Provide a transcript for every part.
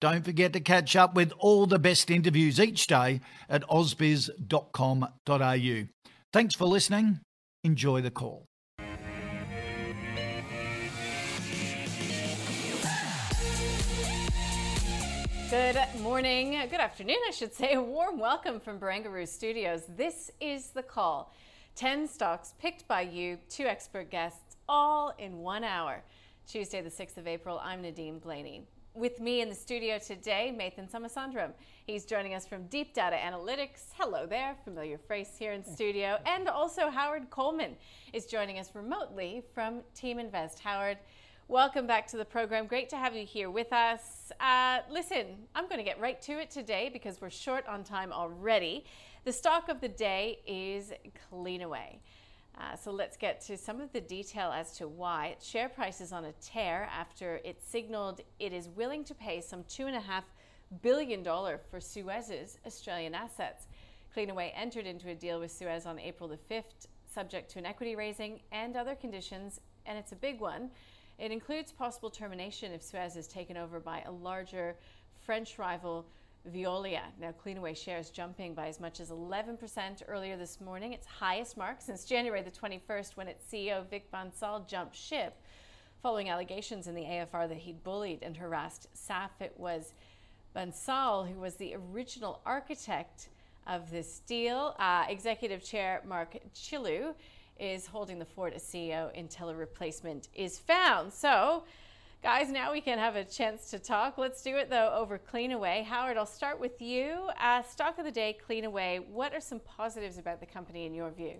don't forget to catch up with all the best interviews each day at ausbiz.com.au. Thanks for listening. Enjoy the call. Good morning, good afternoon, I should say. A warm welcome from Barangaroo Studios. This is The Call. 10 stocks picked by you, two expert guests, all in one hour. Tuesday, the 6th of April, I'm Nadine Blayney. With me in the studio today, Mathan Somasundaram. He's joining us from Deep Data Analytics. Hello there, familiar face here in studio. And also Howard Coleman is joining us remotely from Team Invest. Howard, welcome back to the program. Great to have you here with us. Uh, listen, I'm going to get right to it today because we're short on time already. The stock of the day is Cleanaway. Uh, so let's get to some of the detail as to why. Its share price is on a tear after it signaled it is willing to pay some $2.5 billion for Suez's Australian assets. Cleanaway entered into a deal with Suez on April the 5th, subject to an equity raising and other conditions, and it's a big one. It includes possible termination if Suez is taken over by a larger French rival Veolia. Now, Cleanaway shares jumping by as much as 11% earlier this morning, its highest mark since January the 21st when its CEO Vic Bansal jumped ship following allegations in the AFR that he'd bullied and harassed SAF. It was Bansal who was the original architect of this deal. Uh, Executive Chair Mark Chellew is holding the fort as CEO until a replacement is found. So, Guys, now we can have a chance to talk. Let's do it though over Cleanaway. Howard, I'll start with you. Uh, stock of the day, Cleanaway. What are some positives about the company in your view?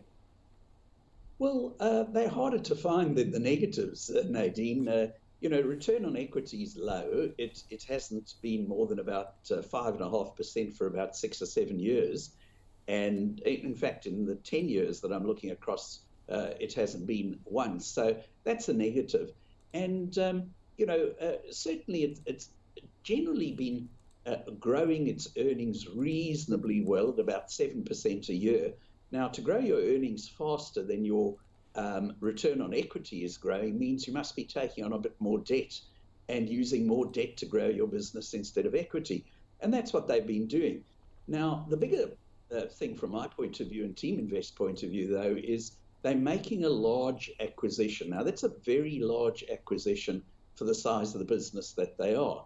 Well, uh, they're harder to find than the negatives, uh, Nadine. Uh, you know, return on equity is low. It, it hasn't been more than about uh, five and a half percent for about six or seven years. And in fact, in the 10 years that I'm looking across, uh, it hasn't been once. So that's a negative. And um, you know, uh, certainly it's, it's, generally been uh, growing its earnings reasonably well at about 7% a year. Now, to grow your earnings faster than your um, return on equity is growing means you must be taking on a bit more debt and using more debt to grow your business instead of equity. And that's what they've been doing. Now, the bigger uh, thing from my point of view and Team Invest point of view, though, is they're making a large acquisition. Now, that's a very large acquisition for the size of the business that they are.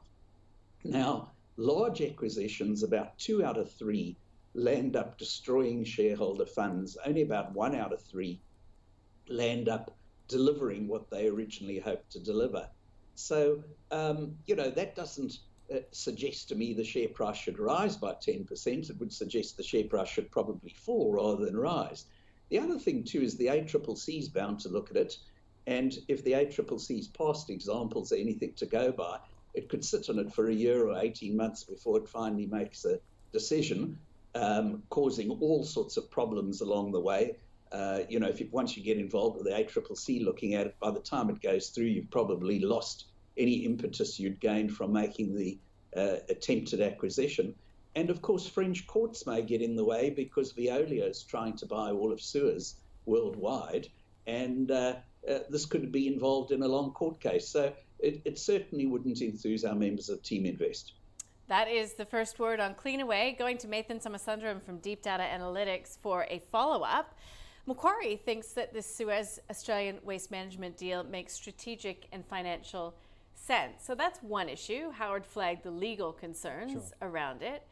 Now, large acquisitions, about two out of three land up destroying shareholder funds. Only about one out of three land up delivering what they originally hoped to deliver. So, um, you know, that doesn't uh, suggest to me the share price should rise by 10%. It would suggest the share price should probably fall rather than rise. The other thing, too, is the ACCC is bound to look at it and if the ACCC's past examples are anything to go by, it could sit on it for a year or 18 months before it finally makes a decision, um, causing all sorts of problems along the way. Uh, you know, if once you get involved with the ACCC looking at it, by the time it goes through, you've probably lost any impetus you'd gained from making the uh, attempted acquisition. And of course, French courts may get in the way because Veolia is trying to buy all of Suez worldwide. And uh, uh, this could be involved in a long court case. So it, it certainly wouldn't enthuse our members of Team Invest. That is the first word on Cleanaway. Going to Mathan Somasundaram from Deep Data Analytics for a follow up. Macquarie thinks that this Suez Australian waste management deal makes strategic and financial sense. So that's one issue. Howard flagged the legal concerns sure. around it.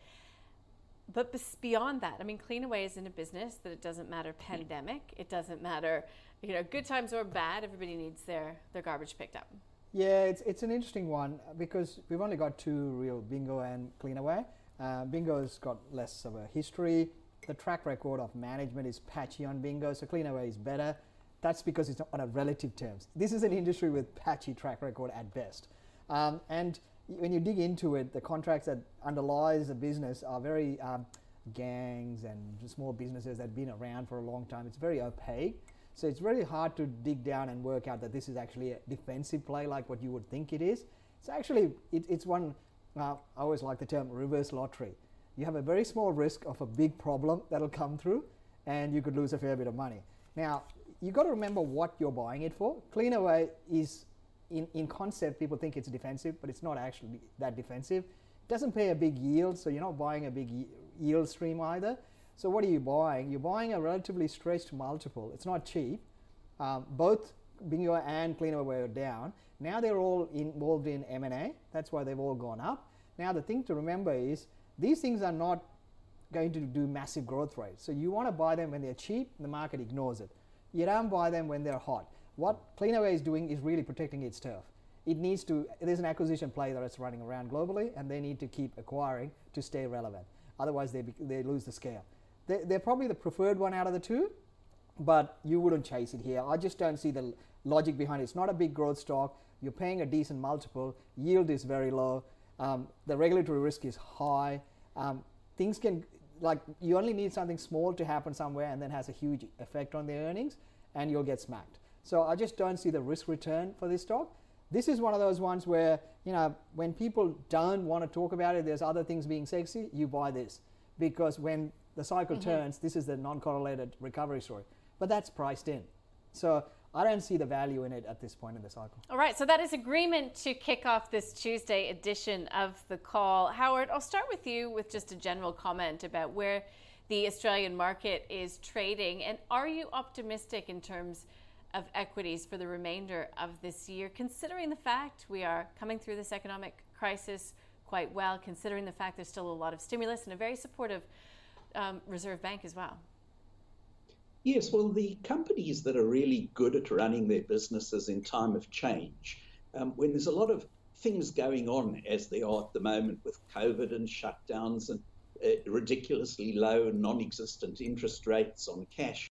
but beyond that, I mean, Cleanaway is in a business that it doesn't matter pandemic, it doesn't matter, you know, good times or bad. Everybody needs their their garbage picked up. Yeah, it's, it's an interesting one because we've only got two real Bingo and Cleanaway. Uh, Bingo's got less of a history. The track record of management is patchy on Bingo, so Cleanaway is better. That's because it's on a relative terms. This is an industry with patchy track record at best. Um, and when you dig into it, the contracts that underlies the business are very um, gangs and small businesses that have been around for a long time. It's very opaque. So it's very hard to dig down and work out that this is actually a defensive play like what you would think it is. It's actually, it, it's one, uh, I always like the term reverse lottery. You have a very small risk of a big problem that'll come through and you could lose a fair bit of money. Now, you've got to remember what you're buying it for. Cleanaway is in, in concept, people think it's defensive, but it's not actually that defensive. It doesn't pay a big yield, so you're not buying a big yield stream either. So what are you buying? You're buying a relatively stretched multiple. It's not cheap. Um, both Bingo and Cleanaway were down. Now they're all involved in M&A. That's why they've all gone up. Now the thing to remember is these things are not going to do massive growth rates. So you want to buy them when they're cheap, the market ignores it. You don't buy them when they're hot what Cleanaway is doing is really protecting its turf. It needs to, there's an acquisition play that it's running around globally, and they need to keep acquiring to stay relevant. Otherwise, they, they lose the scale. They, they're probably the preferred one out of the two, but you wouldn't chase it here. I just don't see the logic behind it. It's not a big growth stock. You're paying a decent multiple. Yield is very low. Um, the regulatory risk is high. Um, things can, like, you only need something small to happen somewhere and then has a huge effect on their earnings, and you'll get smacked. So I just don't see the risk return for this stock. This is one of those ones where, you know, when people don't want to talk about it, there's other things being sexy, you buy this. Because when the cycle mm-hmm. turns, this is the non correlated recovery story. But that's priced in. So I don't see the value in it at this point in the cycle. All right, so that is agreement to kick off this Tuesday edition of the call. Howard, I'll start with you with just a general comment about where the Australian market is trading. And are you optimistic in terms of equities for the remainder of this year, considering the fact we are coming through this economic crisis quite well, considering the fact there's still a lot of stimulus and a very supportive um, Reserve Bank as well? Yes, well, the companies that are really good at running their businesses in time of change, um, when there's a lot of things going on as they are at the moment with COVID and shutdowns and uh, ridiculously low and non existent interest rates on cash,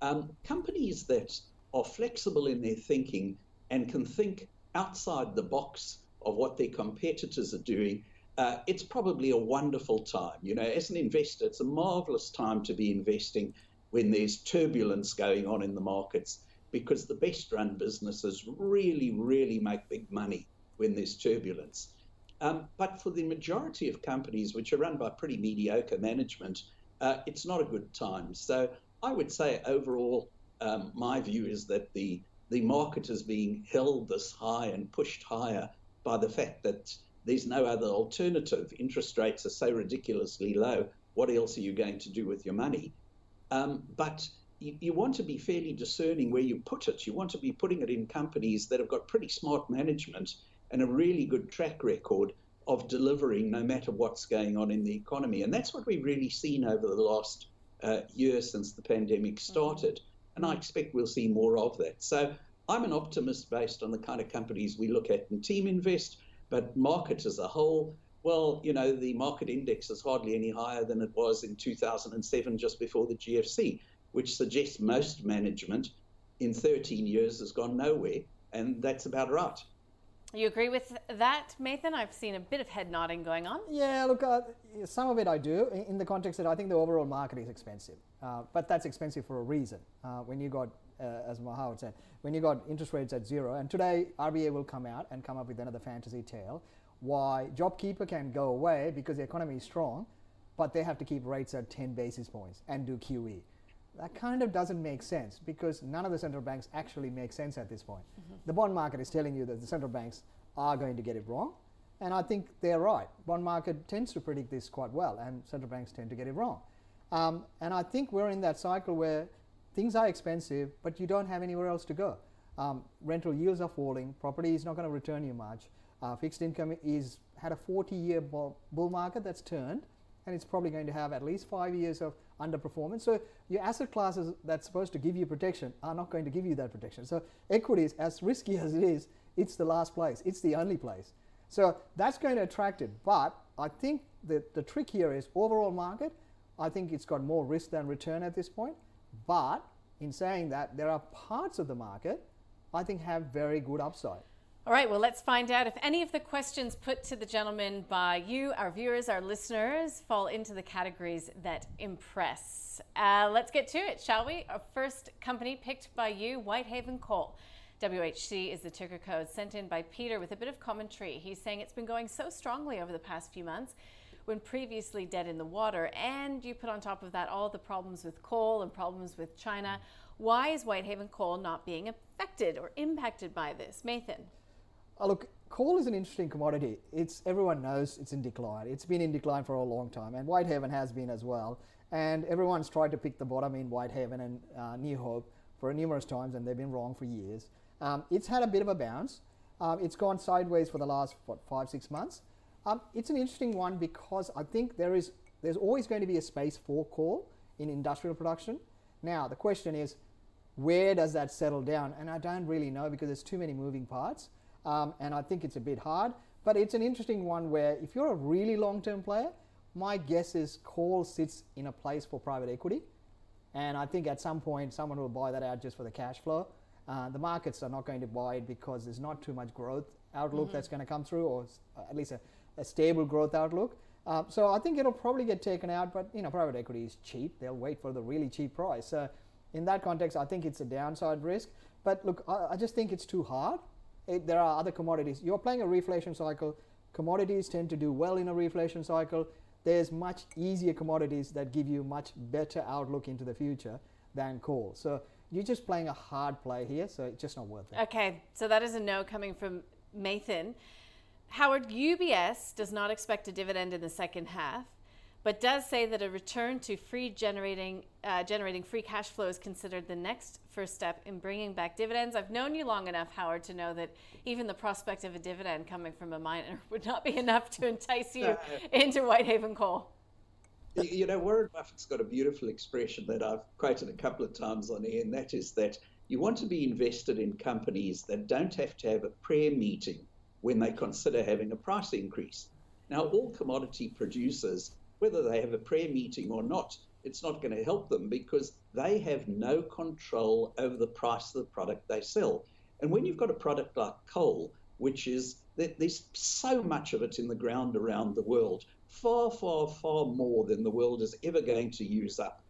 um, companies that are flexible in their thinking and can think outside the box of what their competitors are doing, uh, it's probably a wonderful time. You know, as an investor, it's a marvelous time to be investing when there's turbulence going on in the markets because the best run businesses really, really make big money when there's turbulence. Um, but for the majority of companies which are run by pretty mediocre management, uh, it's not a good time. So I would say overall, um, my view is that the the market is being held this high and pushed higher by the fact that there's no other alternative. Interest rates are so ridiculously low. What else are you going to do with your money? Um, but you, you, want to be fairly discerning where you put it. You want to be putting it in companies that have got pretty smart management and a really good track record of delivering no matter what's going on in the economy. And that's what we've really seen over the last uh, year since the pandemic started. Mm-hmm and I expect we'll see more of that. So I'm an optimist based on the kind of companies we look at in Team Invest, but market as a whole, well, you know, the market index is hardly any higher than it was in 2007, just before the GFC, which suggests most management in 13 years has gone nowhere, and that's about right. You agree with that, Mathan? I've seen a bit of head nodding going on. Yeah, look, uh, some of it I do in the context that I think the overall market is expensive. Uh, but that's expensive for a reason. Uh, when you got, uh, as Mahawad said, when you got interest rates at zero, and today RBA will come out and come up with another fantasy tale why JobKeeper can go away because the economy is strong, but they have to keep rates at 10 basis points and do QE that kind of doesn't make sense because none of the central banks actually make sense at this point. Mm-hmm. The bond market is telling you that the central banks are going to get it wrong, and I think they're right. Bond market tends to predict this quite well, and central banks tend to get it wrong. Um, and I think we're in that cycle where things are expensive, but you don't have anywhere else to go. Um, rental yields are falling, property is not going to return you much. Uh, fixed income is had a 40-year bull market that's turned, and it's probably going to have at least five years of underperformance. So your asset classes that's supposed to give you protection are not going to give you that protection. So equities, as risky as it is, it's the last place. It's the only place. So that's going to attract it. But I think that the trick here is overall market. I think it's got more risk than return at this point. But in saying that, there are parts of the market I think have very good upside. All right, well, let's find out if any of the questions put to the gentleman by you, our viewers, our listeners, fall into the categories that impress. Uh, let's get to it, shall we? Our first company picked by you, Whitehaven Coal. WHC is the ticker code sent in by Peter with a bit of commentary. He's saying it's been going so strongly over the past few months when previously dead in the water. And you put on top of that all the problems with coal and problems with China. Why is Whitehaven Coal not being affected or impacted by this? Mathan. Oh, look, coal is an interesting commodity. It's everyone knows it's in decline. It's been in decline for a long time, and Whitehaven has been as well. And everyone's tried to pick the bottom in Whitehaven and uh, New Hope for numerous times, and they've been wrong for years. Um, it's had a bit of a bounce. Um, it's gone sideways for the last what five six months. Um, it's an interesting one because I think there is there's always going to be a space for coal in industrial production. Now the question is, where does that settle down? And I don't really know because there's too many moving parts, um, and I think it's a bit hard. But it's an interesting one where if you're a really long-term player, my guess is coal sits in a place for private equity, and I think at some point someone will buy that out just for the cash flow. Uh, the markets are not going to buy it because there's not too much growth outlook mm-hmm. that's going to come through, or at least a, a stable growth outlook. Uh, so I think it'll probably get taken out, but you know, private equity is cheap. They'll wait for the really cheap price. So in that context, I think it's a downside risk. But look, I, I just think it's too hard. It, there are other commodities. You're playing a reflation cycle. Commodities tend to do well in a reflation cycle. There's much easier commodities that give you much better outlook into the future than coal. So you're just playing a hard play here, so it's just not worth it. Okay, so that is a no coming from Mathan. Howard, UBS does not expect a dividend in the second half, but does say that a return to free generating uh, generating free cash flow is considered the next first step in bringing back dividends. I've known you long enough, Howard, to know that even the prospect of a dividend coming from a miner would not be enough to entice you into Whitehaven Coal. You know, Warren Buffett's got a beautiful expression that I've quoted a couple of times on air, and that is that you want to be invested in companies that don't have to have a prayer meeting when they consider having a price increase. Now, all commodity producers, whether they have a prayer meeting or not, it's not going to help them because they have no control over the price of the product they sell. And when you've got a product like coal, which is there's so much of it in the ground around the world, far, far, far more than the world is ever going to use up.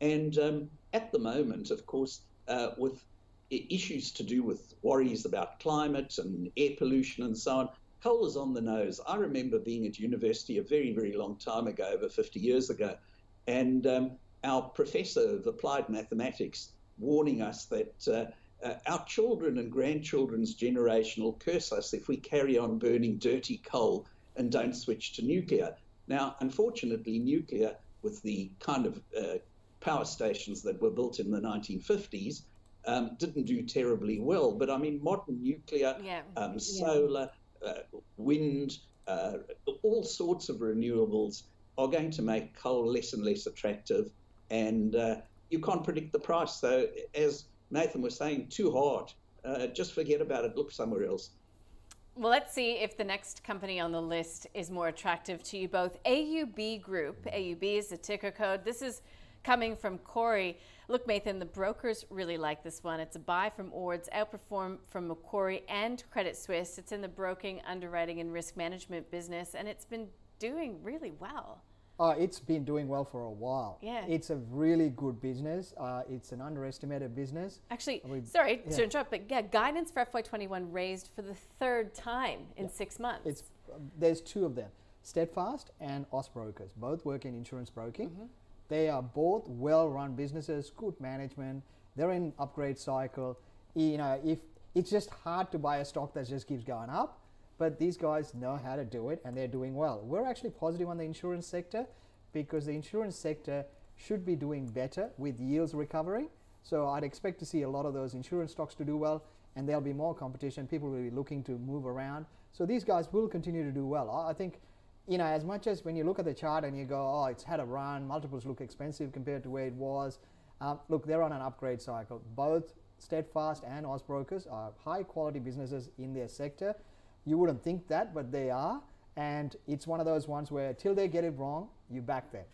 And um, at the moment, of course, uh, with issues to do with worries about climate and air pollution and so on, coal is on the nose. I remember being at university a very, very long time ago, over 50 years ago, and um, our professor of applied mathematics warning us that uh, uh, our children and grandchildren's generation will curse us if we carry on burning dirty coal and don't switch to nuclear. Now, unfortunately, nuclear, with the kind of uh, power stations that were built in the 1950s, um, didn't do terribly well. But I mean, modern nuclear, yeah. Um, solar, yeah. uh, wind, uh, all sorts of renewables are going to make coal less and less attractive. And uh, you can't predict the price. So, as Mathan was saying, too hard. Uh, just forget about it, look somewhere else. Well, let's see if the next company on the list is more attractive to you both. AUB Group, AUB is the ticker code. This is coming from Corey. Look, Mathan, the brokers really like this one. It's a buy from Ords, outperform from Macquarie and Credit Suisse. It's in the broking, underwriting, and risk management business, and it's been doing really well. Uh, it's been doing well for a while. Yeah. It's a really good business. Uh, it's an underestimated business. Actually, we, sorry yeah. to interrupt, but yeah, guidance for FY21 raised for the third time in yeah. six months. It's There's two of them Steadfast and Austbrokers, both work in insurance broking. Mm-hmm. They are both well run businesses, good management. They're in upgrade cycle. You know, if it's just hard to buy a stock that just keeps going up but these guys know how to do it and they're doing well. We're actually positive on the insurance sector because the insurance sector should be doing better with yields recovering. So I'd expect to see a lot of those insurance stocks to do well and there'll be more competition. People will be looking to move around. So these guys will continue to do well. I think you know, as much as when you look at the chart and you go, oh, it's had a run, multiples look expensive compared to where it was. Um, look, they're on an upgrade cycle. Both Steadfast and Austbrokers are high quality businesses in their sector. You wouldn't think that, but they are. And it's one of those ones where till they get it wrong, you back them.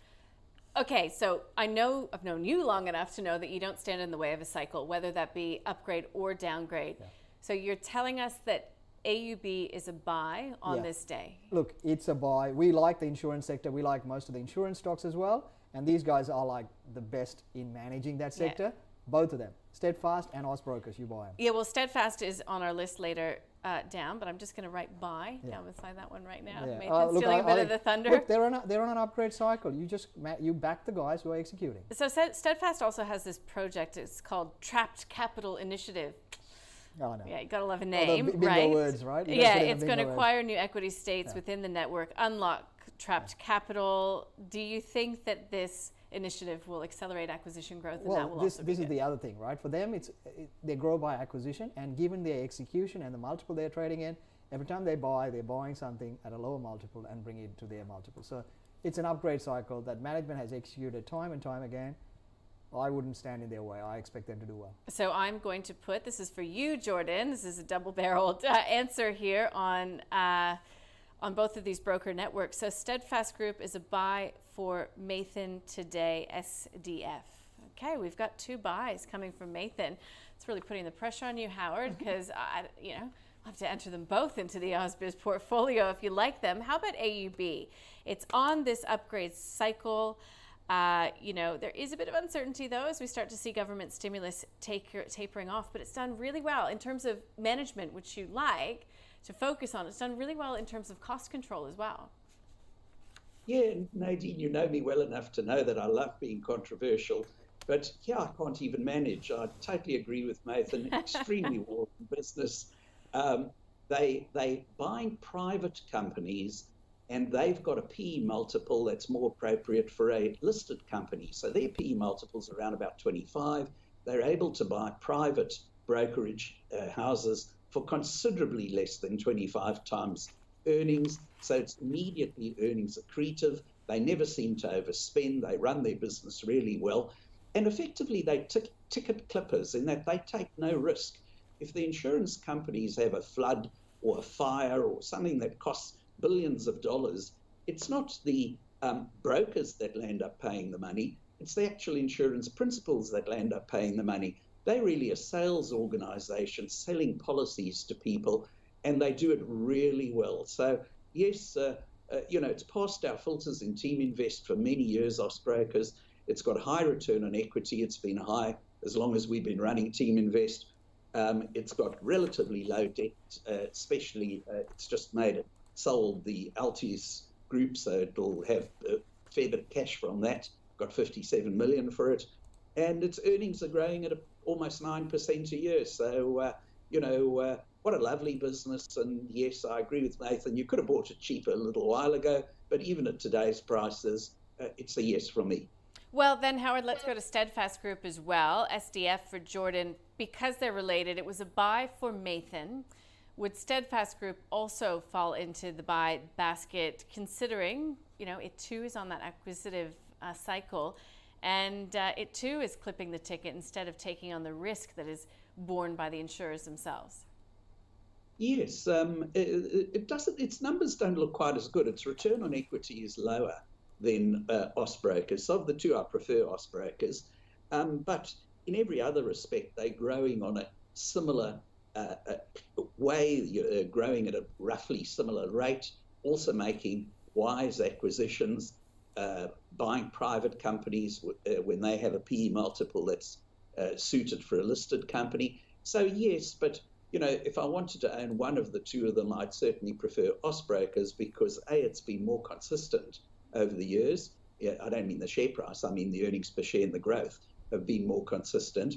Okay, so I know I've known you long enough to know that you don't stand in the way of a cycle, whether that be upgrade or downgrade. Yeah. So you're telling us that AUB is a buy on yeah. this day. Look, it's a buy. We like the insurance sector. We like most of the insurance stocks as well. And these guys are like the best in managing that sector. Yeah. Both of them, Steadfast and Austbrokers, you buy them. Yeah, well, Steadfast is on our list later uh, down, but I'm just going to write buy yeah. down beside that one right now. Yeah. Uh, look, stealing I, a bit I, of the thunder. Look, they're on a, they're on an upgrade cycle. You just you back the guys who are executing. So Steadfast also has this project. It's called Trapped Capital Initiative. Oh, no. Yeah, you got to love a name, oh, right? words, right? Yeah, it's going to acquire new equity states yeah. within the network, unlock trapped capital. Do you think that this initiative will accelerate acquisition growth well, and that will this, also this is the other thing, right? For them, it's it, they grow by acquisition, and given their execution and the multiple they're trading in, every time they buy, they're buying something at a lower multiple and bring it to their multiple. So it's an upgrade cycle that management has executed time and time again I wouldn't stand in their way. I expect them to do well. So I'm going to put this is for you, Jordan. This is a double-barreled uh, answer here on uh, on both of these broker networks. So Steadfast Group is a buy for Mathan today, SDF. Okay, we've got two buys coming from Mathan. It's really putting the pressure on you, Howard, because mm-hmm. I, you know. I'll have to enter them both into the Ausbiz portfolio if you like them. How about AUB? It's on this upgrade cycle. Uh, you know, there is a bit of uncertainty though as we start to see government stimulus take, tapering off, but it's done really well in terms of management, which you like to focus on. It's done really well in terms of cost control as well. Yeah, Nadine, you know me well enough to know that I love being controversial. But yeah, I can't even manage. I totally agree with Mathan. Extremely warm business. Um, they they buying private companies and they've got a PE multiple that's more appropriate for a listed company. So their PE multiples around about 25. They're able to buy private brokerage uh, houses for considerably less than 25 times earnings. So it's immediately earnings accretive. They never seem to overspend. They run their business really well. And effectively, they t- ticket clippers in that they take no risk. If the insurance companies have a flood or a fire or something that costs billions of dollars, it's not the um, brokers that land up paying the money, it's the actual insurance principals that land up paying the money. They're really a sales organization selling policies to people, and they do it really well. So, yes, uh, uh, you know, it's passed our filters in Team Invest for many years, Austbrokers. It's got high return on equity. It's been high as long as we've been running Teaminvest. Um, it's got relatively low debt, uh, especially uh, it's just made it sold the Altius group, so it'll have a fair bit of cash from that. Got 57 million for it, and its earnings are growing at a, almost nine percent a year. So uh, you know uh, what a lovely business. And yes, I agree with Mathan. You could have bought it cheaper a little while ago, but even at today's prices, uh, it's a yes from me. Well, then, Howard, let's go to Steadfast Group as well. SDF for Jordan. Because they're related, it was a buy for Mathan. Would Steadfast Group also fall into the buy basket, considering you know it too is on that acquisitive uh, cycle, and uh, it too is clipping the ticket instead of taking on the risk that is borne by the insurers themselves? Yes, um, it, it, doesn't. Its numbers don't look quite as good. Its return on equity is lower than uh, Austbrokers. So of the two, I prefer Austbrokers, um, but in every other respect, they're growing on a similar way, you're uh, growing at a roughly similar rate, also making wise acquisitions, uh, buying private companies uh, when they have a PE multiple that's suited for a listed company. So, yes, but you know, if I wanted to own one of the two of them, I'd certainly prefer Austbrokers because A, it's been more consistent over the years. I don't mean the share price, I mean the earnings per share and the growth have been more consistent.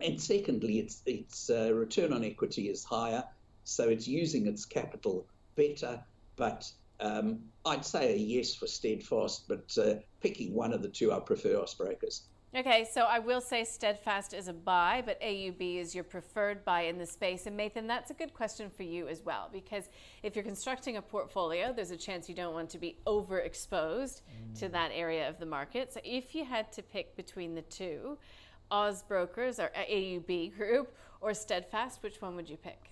And secondly, its, its uh, return on equity is higher, so it's using its capital better. But um, I'd say a yes for Steadfast, but uh, picking one of the two, I prefer Austbrokers. Okay, so I will say Steadfast is a buy, but AUB is your preferred buy in the space. And Mathan, that's a good question for you as well, because if you're constructing a portfolio, there's a chance you don't want to be overexposed mm. to that area of the market. So if you had to pick between the two, Austbrokers or AUB Group or Steadfast, which one would you pick?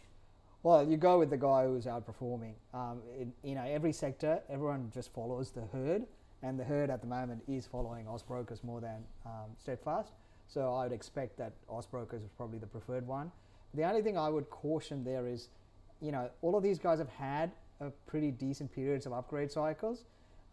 Well, you go with the guy who's outperforming. Um, in, you know, every sector, everyone just follows the herd and the herd at the moment is following Austbrokers more than um, Steadfast. So I would expect that Austbrokers is probably the preferred one. The only thing I would caution there is, you know, all of these guys have had a pretty decent periods of upgrade cycles.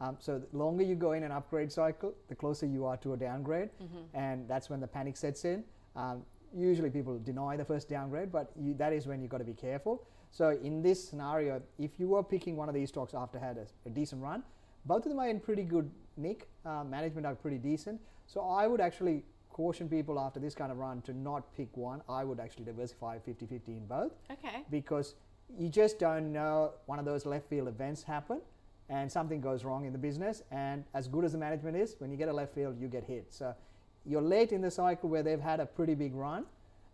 Um, so the longer you go in an upgrade cycle, the closer you are to a downgrade, mm-hmm. and that's when the panic sets in. Um, usually people deny the first downgrade, but you, that is when you've got to be careful. So in this scenario, if you were picking one of these stocks after had a, a decent run, both of them are in pretty good nick. Uh, management are pretty decent. So I would actually caution people after this kind of run to not pick one. I would actually diversify 50 50 in both. Okay. Because you just don't know one of those left field events happen and something goes wrong in the business. And as good as the management is, when you get a left field, you get hit. So you're late in the cycle where they've had a pretty big run.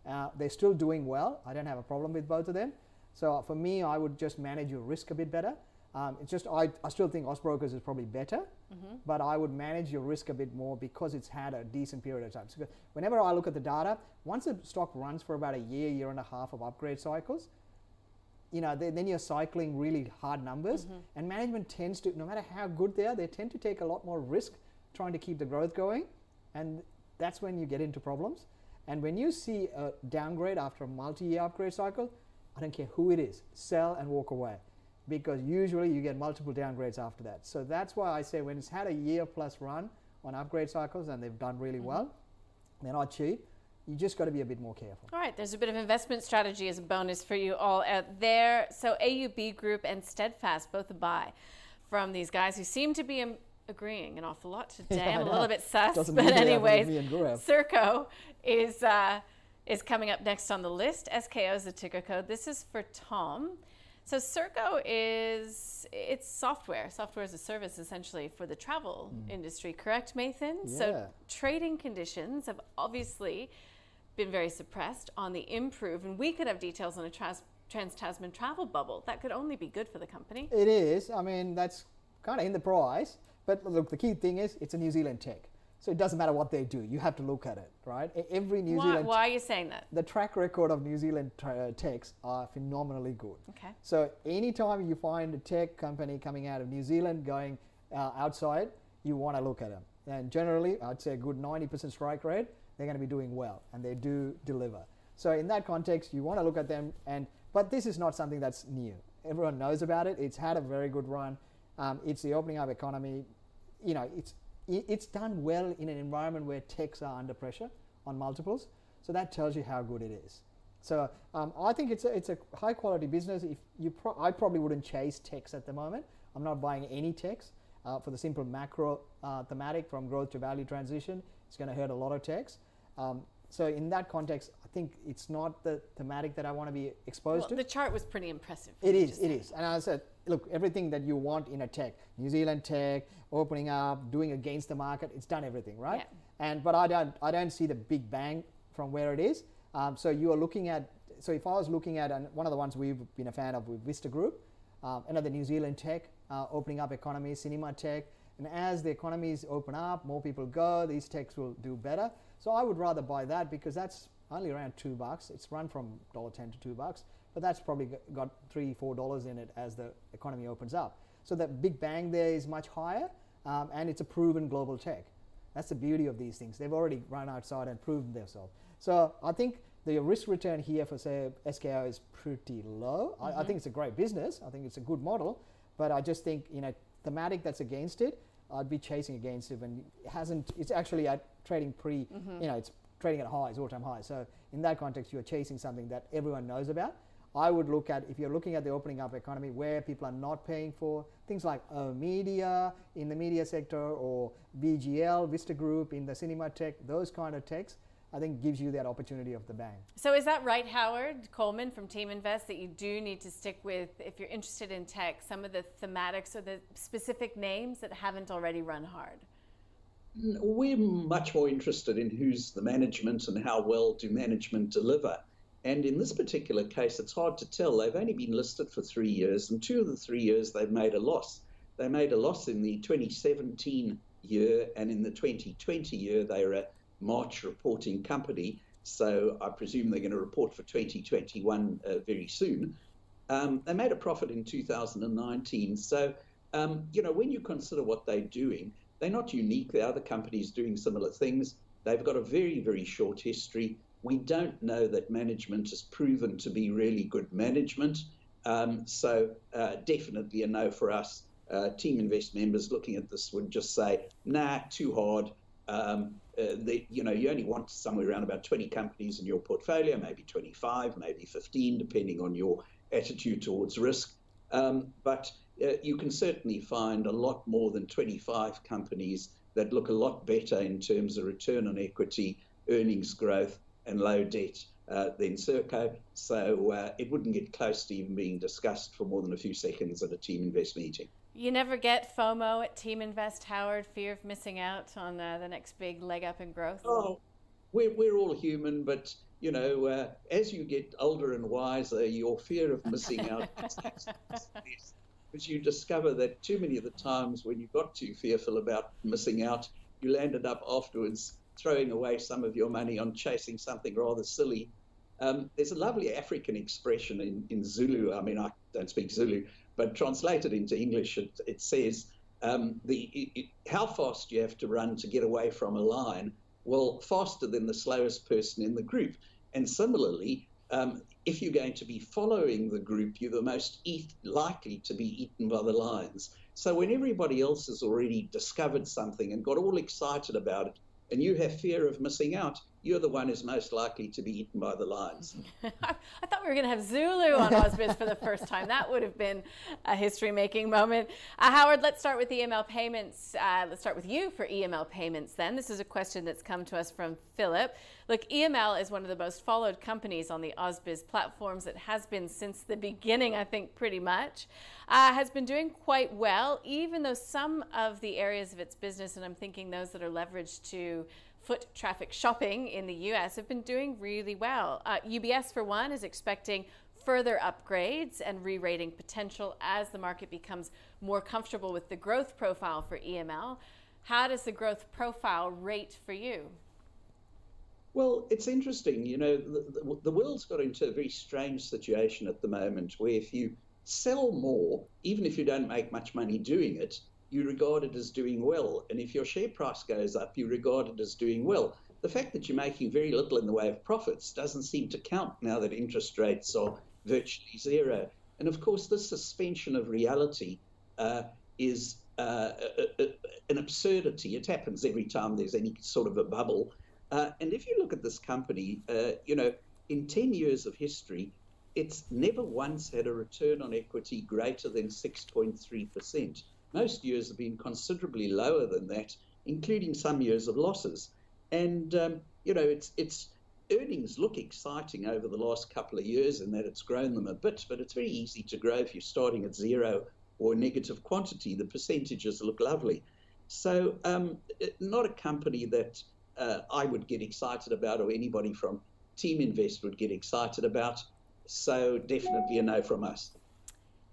Uh, they're still doing well. I don't have a problem with both of them. So for me, I would just manage your risk a bit better. Um, it's just I, I still think Austbrokers is probably better, mm-hmm. but I would manage your risk a bit more because it's had a decent period of time. So whenever I look at the data, once a stock runs for about a year, year and a half of upgrade cycles, you know, then you're cycling really hard numbers, mm-hmm. and management tends to, no matter how good they are, they tend to take a lot more risk trying to keep the growth going, and that's when you get into problems. And when you see a downgrade after a multi-year upgrade cycle, I don't care who it is, sell and walk away because usually you get multiple downgrades after that. So that's why I say when it's had a year plus run on upgrade cycles and they've done really mm-hmm. well, they're not cheap. You just got to be a bit more careful. All right, there's a bit of investment strategy as a bonus for you all out there. So AUB Group and Steadfast, both a buy from these guys who seem to be agreeing an awful lot today. yeah, I'm a little bit sus, Doesn't but anyways, Serko is uh, is coming up next on the list. SKO is the ticker code. This is for Tom. So Serko is it's software, software as a service essentially for the travel mm. industry, correct, Mathan? Yeah. So trading conditions have obviously been very suppressed on the improve, and we could have details on a trans, trans Tasman travel bubble. That could only be good for the company. It is. I mean, that's kind of in the price. But look, the key thing is it's a New Zealand tech. So it doesn't matter what they do. You have to look at it, right? Every New why, Zealand. Why are you saying that? The track record of New Zealand uh, techs are phenomenally good. Okay. So anytime you find a tech company coming out of New Zealand going uh, outside, you want to look at them. And generally, I'd say a good 90% strike rate. They're going to be doing well, and they do deliver. So in that context, you want to look at them. And but this is not something that's new. Everyone knows about it. It's had a very good run. Um, it's the opening up economy. You know, it's it's done well in an environment where techs are under pressure on multiples. So that tells you how good it is. So um, I think it's a, it's a high quality business. If you pro- I probably wouldn't chase techs at the moment. I'm not buying any techs uh, for the simple macro uh, thematic from growth to value transition. It's going to hurt a lot of techs. Um, so in that context, I think it's not the thematic that I want to be exposed well, to. The chart was pretty impressive. It is, it is. And I said, look, everything that you want in a tech, New Zealand tech, opening up, doing against the market, it's done everything, right? Yeah. And but I don't, I don't see the big bang from where it is. Um, so you are looking at, so if I was looking at, and one of the ones we've been a fan of with Vista Group, um, another New Zealand tech, uh, opening up economy, cinema tech, and as the economies open up, more people go, these techs will do better. So I would rather buy that because that's only around two bucks. It's run from $1.10 to two bucks, but that's probably got three, four dollars in it as the economy opens up. So that big bang there is much higher, um, and it's a proven global tech. That's the beauty of these things. They've already run outside and proven themselves. So I think the risk return here for say SKO is pretty low. Mm-hmm. I, I, mm-hmm. think it's a great business. I think it's a good model, but I just think you know thematic that's against it. I'd be chasing against it when it hasn't. It's actually at trading pre. Mm-hmm. You know, it's trading at highs, all-time highs. So in that context, you're chasing something that everyone knows about. I would look at if you're looking at the opening up economy where people are not paying for things like uh, media in the media sector or VGL, Vista Group in the cinema tech, those kind of techs. I think gives you that opportunity of the bang. So is that right, Howard Coleman from Team Invest, that you do need to stick with if you're interested in tech, some of the thematics or the specific names that haven't already run hard? we're much more interested in who's the management and how well do management deliver. And in this particular case, it's hard to tell. They've only been listed for three years, and two of the three years they've made a loss. They made a loss in the 2017 year, and in the 2020 year, they're a March reporting company. So I presume they're going to report for 2021 uh, very soon. Um, they made a profit in 2019. So, um, you know, when you consider what they're doing, they're not unique. There are other companies doing similar things. They've got a very, very short history. We don't know that management has proven to be really good management. Um, so, uh, definitely a no for us. Uh, Team Invest members looking at this would just say, nah, too hard. Um, uh, they, you know, you only want somewhere around about 20 companies in your portfolio, maybe 25, maybe 15, depending on your attitude towards risk. Um, but uh, you can certainly find a lot more than 25 companies that look a lot better in terms of return on equity, earnings growth, and low debt uh, than Serko. So uh, it wouldn't get close to even being discussed for more than a few seconds at a team invest meeting. You never get FOMO at Team Invest, Howard, fear of missing out on uh, the next big leg up in growth? Oh, we're, we're all human, but you know, uh, as you get older and wiser, your fear of missing out because you discover that too many of the times when you got too fearful about missing out, you landed up afterwards throwing away some of your money on chasing something rather silly. Um, there's a lovely African expression in, in Zulu. I mean, I don't speak Zulu, but translated into English, it, it says, um, the, it, how fast you have to run to get away from a lion? Well, faster than the slowest person in the group. And similarly, um, if you're going to be following the group, you're the most eat, likely to be eaten by the lions. So when everybody else has already discovered something and got all excited about it, and you have fear of missing out, you're the one who's most likely to be eaten by the lions. I thought we were going to have Zulu on Ausbiz for the first time. That would have been a history making moment. Uh, Howard, let's start with EML payments. Uh, let's start with you for EML payments then. This is a question that's come to us from Philip. Look, EML is one of the most followed companies on the Ausbiz platforms. It has been since the beginning, I think, pretty much. Uh, has been doing quite well, even though some of the areas of its business, and I'm thinking those that are leveraged to foot traffic shopping in the US have been doing really well. Uh, UBS, for one, is expecting further upgrades and re rating potential as the market becomes more comfortable with the growth profile for EML. How does the growth profile rate for you? Well, it's interesting. You know, the, the, the, world's got into a very strange situation at the moment where if you sell more, even if you don't make much money doing it, you regard it as doing well. And if your share price goes up, you regard it as doing well. The fact that you're making very little in the way of profits doesn't seem to count now that interest rates are virtually zero. And of course, this suspension of reality uh, is uh, a, a, an absurdity. It happens every time there's any sort of a bubble. Uh, and if you look at this company, uh, you know, in 10 years of history, it's never once had a return on equity greater than 6.3%. Most years have been considerably lower than that, including some years of losses. And um, you know, it's it's earnings look exciting over the last couple of years in that it's grown them a bit, but it's very easy to grow if you're starting at zero or negative quantity. The percentages look lovely. So, um, not a company that uh, I would get excited about, or anybody from Team Invest would get excited about. So, definitely a no from us.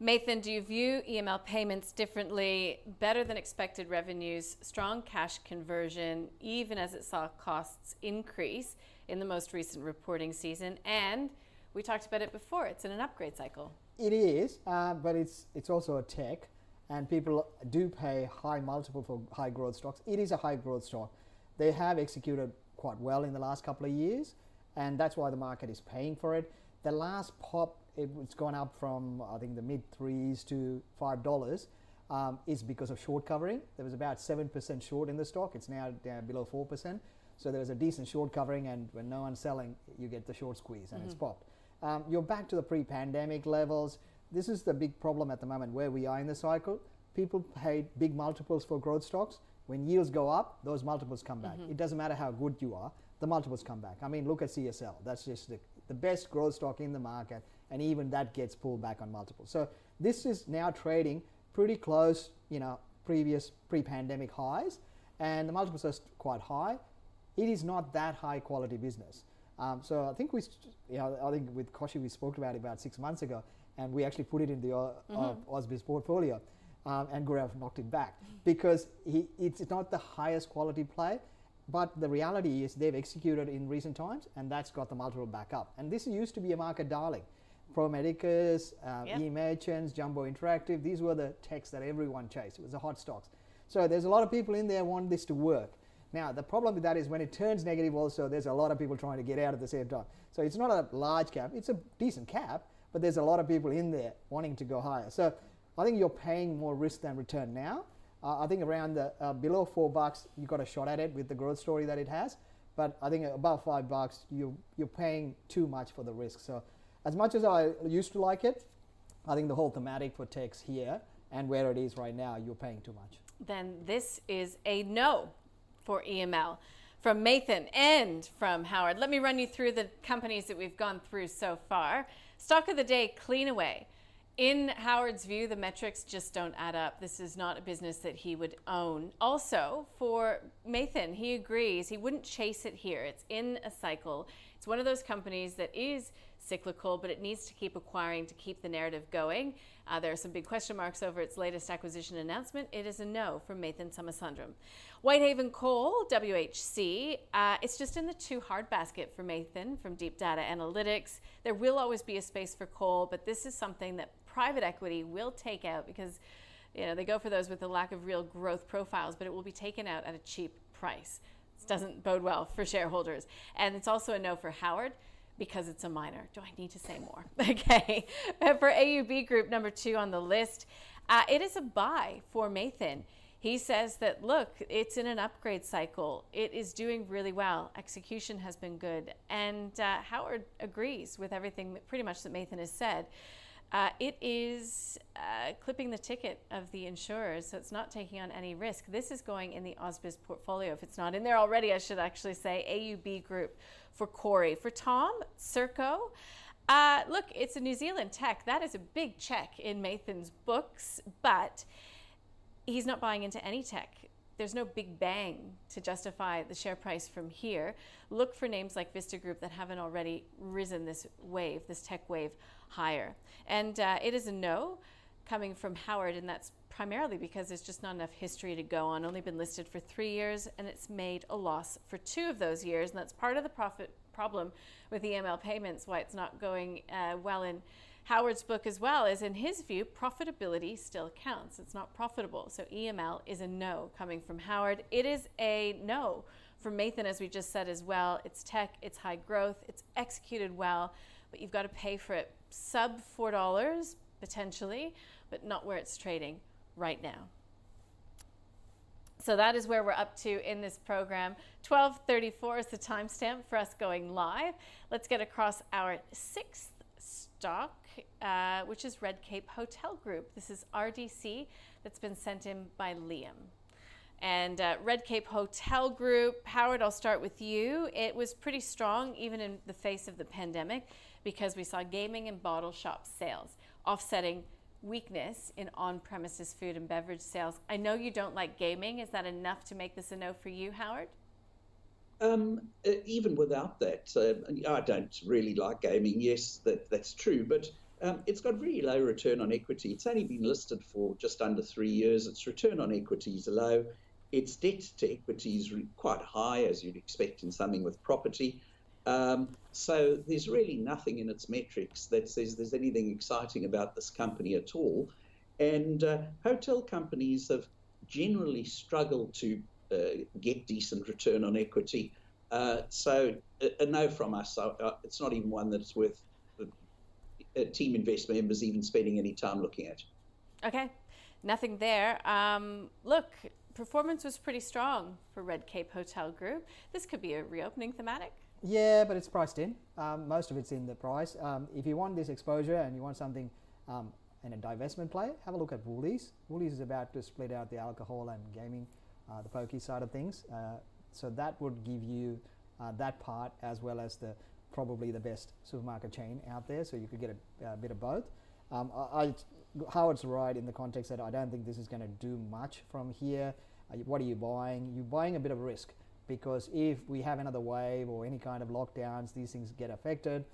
Mathan, do you view EML payments differently? Better than expected revenues, strong cash conversion, even as it saw costs increase in the most recent reporting season. And we talked about it before, it's in an upgrade cycle. It is, uh, but it's, it's also a tech, and people do pay high multiple for high growth stocks. It is a high growth stock. They have executed quite well in the last couple of years, and that's why the market is paying for it. The last pop it's gone up from I think the mid threes to five dollars. Um, is because of short covering. There was about seven percent short in the stock. It's now down below four percent. So there was a decent short covering, and when no one's selling, you get the short squeeze, and mm-hmm. it's popped. Um, you're back to the pre-pandemic levels. This is the big problem at the moment where we are in the cycle. People paid big multiples for growth stocks. When yields go up, those multiples come back. Mm-hmm. It doesn't matter how good you are, the multiples come back. I mean, look at CSL. That's just the, the best growth stock in the market and even that gets pulled back on multiples. So this is now trading pretty close, you know, previous pre-pandemic highs, and the multiples are quite high. It is not that high quality business. Um, so I think we, you know, I think with Kochie we spoke about it about six months ago, and we actually put it in the uh, mm-hmm. Ausbiz portfolio, um, and Gaurav knocked it back because he, it's not the highest quality play, but the reality is they've executed in recent times, and that's got the multiple back up. And this used to be a market darling. Pro Medicus, uh, yep. E-Merchants, Jumbo Interactive, these were the techs that everyone chased. It was the hot stocks. So there's a lot of people in there want this to work. Now, the problem with that is when it turns negative also, there's a lot of people trying to get out at the same time. So it's not a large cap, it's a decent cap, but there's a lot of people in there wanting to go higher. So I think you're paying more risk than return now. Uh, I think around the uh, below four bucks, you got a shot at it with the growth story that it has. But I think above five bucks, you, you're paying too much for the risk. So as much as I used to like it, I think the whole thematic for techs here and where it is right now, you're paying too much. Then this is a no for EML from Mathan and from Howard. Let me run you through the companies that we've gone through so far. Stock of the day, Cleanaway. In Howard's view, the metrics just don't add up. This is not a business that he would own. Also, for Mathan, he agrees he wouldn't chase it here. It's in a cycle. It's one of those companies that is cyclical, but it needs to keep acquiring to keep the narrative going. Uh, there are some big question marks over its latest acquisition announcement. It is a no from Mathan Somasundaram. Whitehaven Coal, WHC, uh, it's just in the too hard basket for Mathan from Deep Data Analytics. There will always be a space for coal, but this is something that private equity will take out because you know they go for those with a lack of real growth profiles, but it will be taken out at a cheap price. This doesn't bode well for shareholders. And it's also a no for Howard because it's a minor. Do I need to say more? Okay. For AUB Group, number two on the list, uh, it is a buy for Mathan. He says that, look, it's in an upgrade cycle. It is doing really well. Execution has been good. And uh, Howard agrees with everything pretty much that Mathan has said. Uh, it is uh, clipping the ticket of the insurers, so it's not taking on any risk. This is going in the Ausbiz portfolio. If it's not in there already, I should actually say AUB Group for Corey. For Tom, Serko. Uh, look, it's a New Zealand tech. That is a big check in Mathan's books, but he's not buying into any tech. There's no big bang to justify the share price from here. Look for names like Vista Group that haven't already risen this wave, this tech wave, higher. And uh, it is a no coming from Howard, and that's primarily because there's just not enough history to go on. Only been listed for three years, and it's made a loss for two of those years, and that's part of the profit problem with EML payments. Why it's not going uh, well in Howard's book as well is, in his view, profitability still counts. It's not profitable, so EML is a no coming from Howard. It is a no from Mathan, as we just said as well. It's tech, it's high growth, it's executed well, but you've got to pay for it sub four dollars potentially but not where it's trading right now. So that is where we're up to in this program. 1234 is the timestamp for us going live. Let's get across our sixth stock, uh, which is Red Cape Hotel Group. This is RDC that's been sent in by Liam. And uh, Red Cape Hotel Group, Howard, I'll start with you. It was pretty strong even in the face of the pandemic because we saw gaming and bottle shop sales offsetting weakness in on premises food and beverage sales. I know you don't like gaming. Is that enough to make this a no for you, Howard? Um, even without that, I don't really like gaming. Yes, that, that's true, but um, it's got very low return on equity. It's only been listed for just under three years. Its return on equity is low. Its debt to equity is quite high, as you'd expect in something with property. Um, so there's really nothing in its metrics that says there's anything exciting about this company at all. And uh, hotel companies have generally struggled to uh, get decent return on equity. Uh, so a, no from us. Uh, it's not even one that's worth team investment members even spending any time looking at. Okay, nothing there. Um, look, performance was pretty strong for Red Cape Hotel Group. This could be a reopening thematic. Yeah, but it's priced in. Um, most of it's in the price. Um, if you want this exposure and you want something um, in a divestment play, have a look at Woolies. Woolies is about to split out the alcohol and gaming, uh, the pokey side of things. Uh, so that would give you uh, that part as well as the probably the best supermarket chain out there. So you could get a, a bit of both. Um, I, I, Howard's right in the context that I don't think this is going to do much from here. uh, what are you buying? You're buying a bit of risk because if we have another wave or any kind of lockdowns, these things get affected.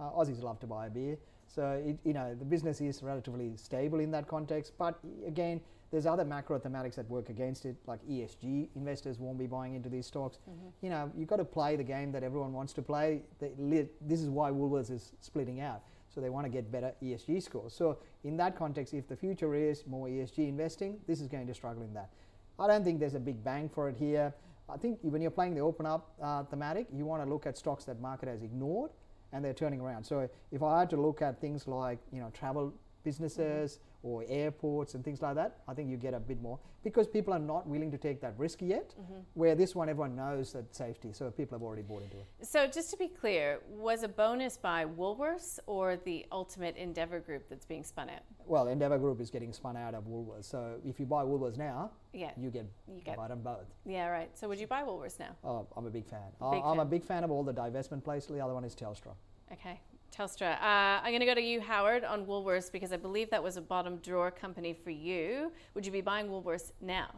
Uh, Aussies love to buy a beer, so it, you know the business is relatively stable in that context. But again, there's other macro thematics that work against it, like ESG. Investors won't be buying into these stocks. Mm-hmm. You know, you've got to play the game that everyone wants to play. this is why Woolworths is splitting out. So they want to get better ESG scores. So in that context, if the future is more ESG investing, this is going to struggle in that. I don't think there's a big bang for it here. I think when you're playing the open up uh, thematic, you want to look at stocks that market has ignored and they're turning around. So if I had to look at things like you know travel businesses, mm-hmm or airports and things like that, I think you get a bit more because people are not willing to take that risk yet. Mm-hmm. Where this one, everyone knows that safety, so people have already bought into it. So, just to be clear, was a bonus by Woolworths or the Ultimate Endeavour Group that's being spun out? Well, Endeavour Group is getting spun out of Woolworths. So, if you buy Woolworths now, yeah, you get you get buy them both. Yeah, right. So, would you buy Woolworths now? Oh, I'm a big fan. Big I'm fan. a big fan of all the divestment plays. The other one is Telstra. Okay. Telstra. Uh, I'm going to go to you, Howard, on Woolworths because I believe that was a bottom drawer company for you. Would you be buying Woolworths now?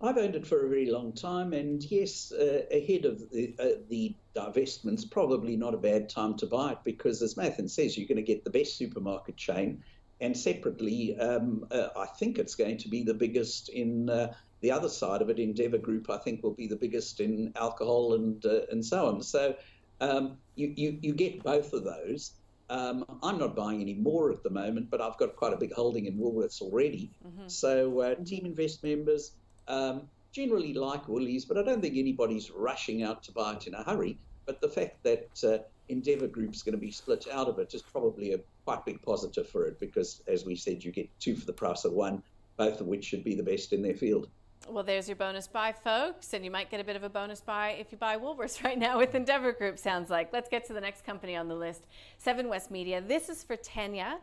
I've owned it for a very long time, and yes, uh, ahead of the, uh, the divestments, probably not a bad time to buy it because, as Mathan says, you're going to get the best supermarket chain. And separately, um, uh, I think it's going to be the biggest in uh, the other side of it. Endeavour Group, I think, will be the biggest in alcohol and uh, and so on. So um, you, you, you get both of those. Um, I'm not buying any more at the moment, but I've got quite a big holding in Woolworths already. Mm-hmm. So, uh, TeamInvest members um, generally like Woolies, but I don't think anybody's rushing out to buy it in a hurry. But the fact that uh, Endeavour Group's going to be split out of it is probably a quite big positive for it because, as we said, you get two for the price of one, both of which should be the best in their field. Well, there's your bonus buy, folks, and you might get a bit of a bonus buy if you buy Woolworths right now with Endeavour Group, sounds like. Let's get to the next company on the list Seven West Media. This is for Tanya.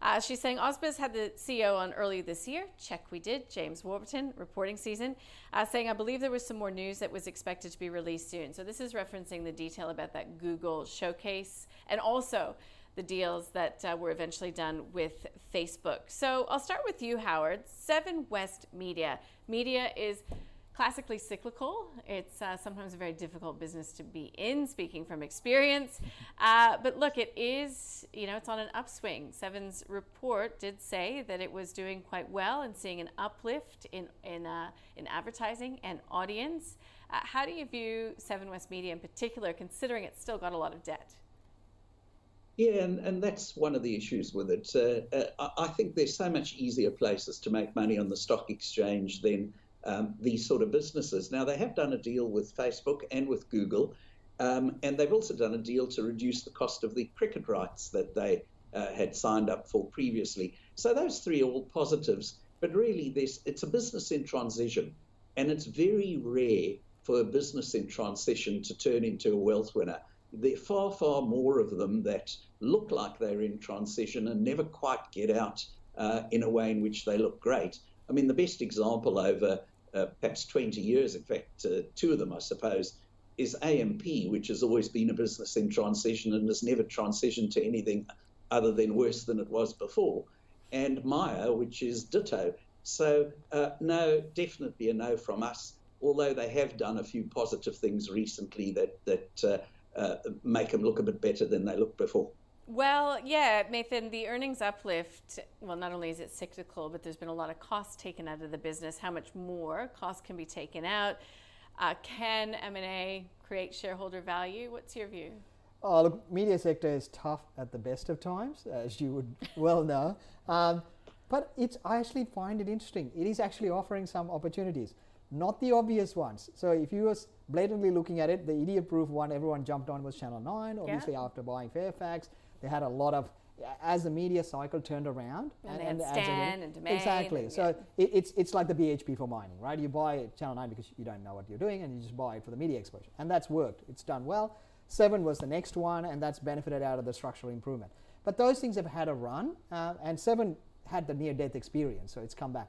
Uh, she's saying Ausbiz had the CEO on early this year. Check, we did. James Warburton, reporting season, uh, saying, I believe there was some more news that was expected to be released soon. So this is referencing the detail about that Google showcase and also the deals that uh, were eventually done with Facebook. So I'll start with you, Howard. Seven West Media. Media is classically cyclical. It's uh, sometimes a very difficult business to be in, speaking from experience. Uh, but look, it is, you know, it's on an upswing. Seven's report did say that it was doing quite well and seeing an uplift in, in, uh, in advertising and audience. Uh, how do you view Seven West Media in particular, considering it's still got a lot of debt? Yeah, and, and that's one of the issues with it. Uh, uh, I think there's so much easier places to make money on the stock exchange than um, these sort of businesses. Now, they have done a deal with Facebook and with Google, um, and they've also done a deal to reduce the cost of the cricket rights that they uh, had signed up for previously. So those three are all positives, but really, this it's a business in transition, and it's very rare for a business in transition to turn into a wealth winner there are far, far more of them that look like they're in transition and never quite get out uh, in a way in which they look great. I mean, the best example over uh, perhaps 20 years, in fact, uh, two of them, I suppose, is AMP, which has always been a business in transition and has never transitioned to anything other than worse than it was before, and Myer, which is ditto. So, uh, no, definitely a no from us, although they have done a few positive things recently that, that uh, make them look a bit better than they looked before. Well, yeah, Mathan, the earnings uplift, well, not only is it cyclical, but there's been a lot of costs taken out of the business. How much more cost can be taken out? Uh, can M&A create shareholder value? What's your view? Oh, look, media sector is tough at the best of times, as you would well know. Um, but it's, I actually find it interesting. It is actually offering some opportunities not the obvious ones. So if you was blatantly looking at it, the idiot-proof one everyone jumped on was Channel 9. Obviously, yeah. after buying Fairfax, they had a lot of as the media cycle turned around and, and, and Stan and Domain exactly. And, so yeah. it, it's it's like the BHP for mining, right? You buy Channel 9 because you don't know what you're doing, and you just buy it for the media exposure, and that's worked. It's done well. Seven was the next one, and that's benefited out of the structural improvement. But those things have had a run, uh, and Seven had the near-death experience, so it's come back.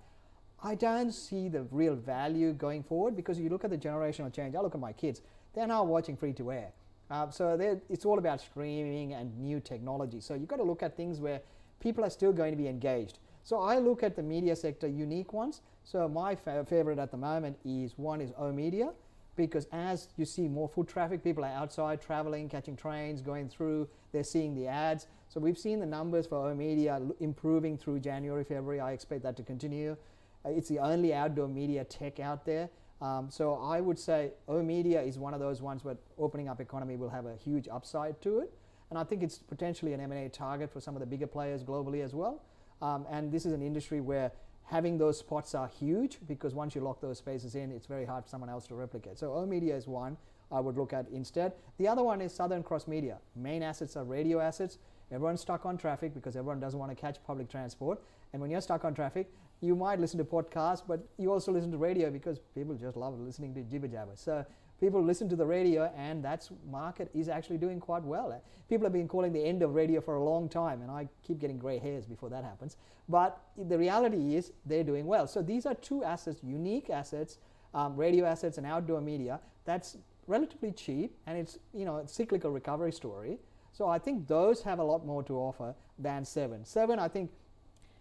I don't see the real value going forward because you look at the generational change. I look at my kids; they're now watching free to air. Uh, so it's all about streaming and new technology. So you've got to look at things where people are still going to be engaged. So I look at the media sector unique ones. So my fa- favorite at the moment is one is oOh!media because as you see more foot traffic, people are outside traveling, catching trains, going through, they're seeing the ads. So we've seen the numbers for oOh!media improving through January, February. I expect that to continue. Uh, it's the only outdoor media tech out there. Um, so I would say oOh!media is one of those ones where opening up economy will have a huge upside to it. And I think it's potentially an M&A target for some of the bigger players globally as well. Um, and this is an industry where having those spots are huge because once you lock those spaces in, it's very hard for someone else to replicate. So oOh!media is one I would look at instead. The other one is Southern Cross Media. Main assets are radio assets. Everyone's stuck on traffic because everyone doesn't want to catch public transport. And when you're stuck on traffic, you might listen to podcasts, but you also listen to radio because people just love listening to jibber jabber. So people listen to the radio, and that market is actually doing quite well. People have been calling the end of radio for a long time, and I keep getting grey hairs before that happens. But the reality is they're doing well. So these are two assets, unique assets, um, radio assets and outdoor media. That's relatively cheap, and it's you know a cyclical recovery story. So I think those have a lot more to offer than seven. Seven, I think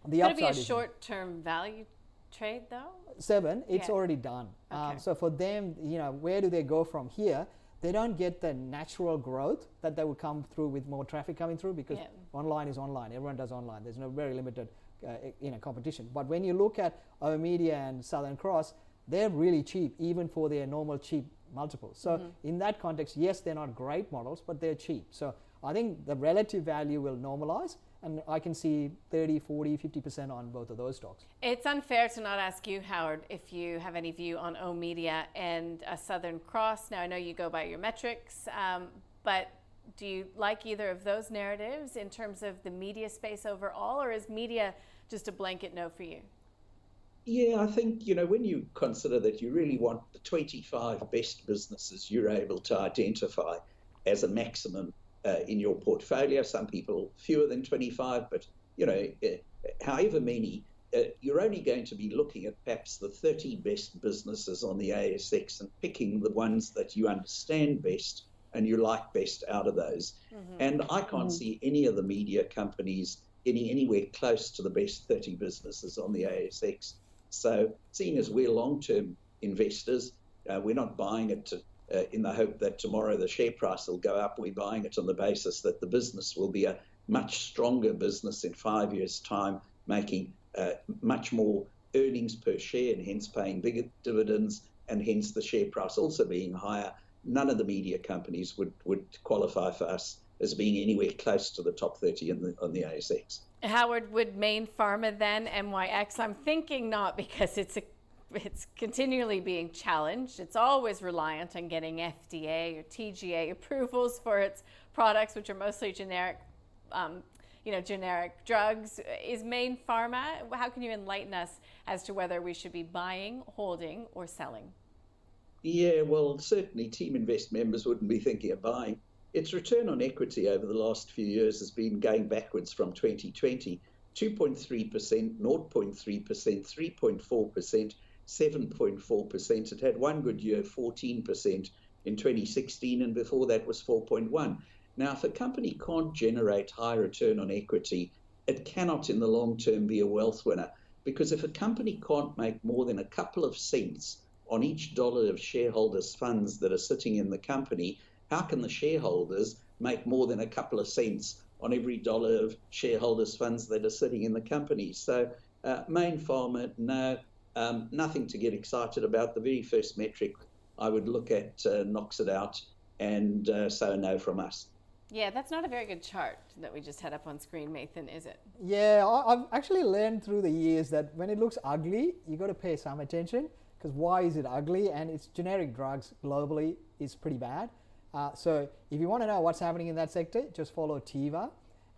the Could it be a short-term value trade though? seven, it's Yeah. already done. Um, Okay. so for them, you know, where do they go from here? They don't get the natural growth that they would come through with more traffic coming through because Yeah. online is online. Everyone does online. There's no very limited, uh, you know, competition. But when you look at oOh!media and Southern Cross, they're really cheap, even for their normal cheap multiples. So Mm-hmm. in that context, yes, they're not great models, but they're cheap. So I think the relative value will normalize, and I can see 30, 40, 50% on both of those stocks. It's unfair to not ask you, Howard, if you have any view on oOh!media and a Southern Cross. Now, I know you go by your metrics, um, but do you like either of those narratives in terms of the media space overall, or is media just a blanket no for you? Yeah, I think, you know, when you consider that you really want the 25 best businesses you're able to identify as a maximum uh, in your portfolio, some people fewer than 25, but, you know, uh, however many, uh, you're only going to be looking at perhaps the 30 best businesses on the ASX and picking the ones that you understand best and you like best out of those. And I can't see any of the media companies getting anywhere close to the best 30 businesses on the ASX. So, seeing as we're long term investors, uh, we're not buying it to, uh, in the hope that tomorrow the share price will go up. We're buying it on the basis that the business will be a much stronger business in five years' time, making uh, much more earnings per share and hence paying bigger dividends and hence the share price also being higher. None of the media companies would, would qualify for us as being anywhere close to the top 30 in the, on the ASX. Howard, would Mayne Pharma then MYX? I'm thinking not because it's a it's continually being challenged. It's always reliant on getting FDA or TGA approvals for its products, which are mostly generic, um, you know, generic drugs. Is Mayne Pharma? How can you enlighten us as to whether we should be buying, holding, or selling? Yeah, well, certainly TeamInvest members wouldn't be thinking of buying. Its return on equity over the last few years has been going backwards from 2020 2.3%, 0.3%, 3.4%, 7.4%. It had one good year, 14% in 2016, and before that was 4.1. Now, if a company can't generate high return on equity, it cannot in the long term be a wealth winner. Because if a company can't make more than a couple of cents on each dollar of shareholders' funds that are sitting in the company, how can the shareholders make more than a couple of cents on every dollar of shareholders' funds that are sitting in the company? So, uh, Mayne Pharma, no, um, nothing to get excited about. The very first metric I would look at uh, knocks it out, and uh, so no from us. Yeah, that's not a very good chart that we just had up on screen, Mathan, is it? Yeah, I- I've actually learned through the years that when it looks ugly, you got to pay some attention because why is it ugly? And it's generic drugs globally is pretty bad. Uh, so if you want to know what's happening in that sector, just follow Teva.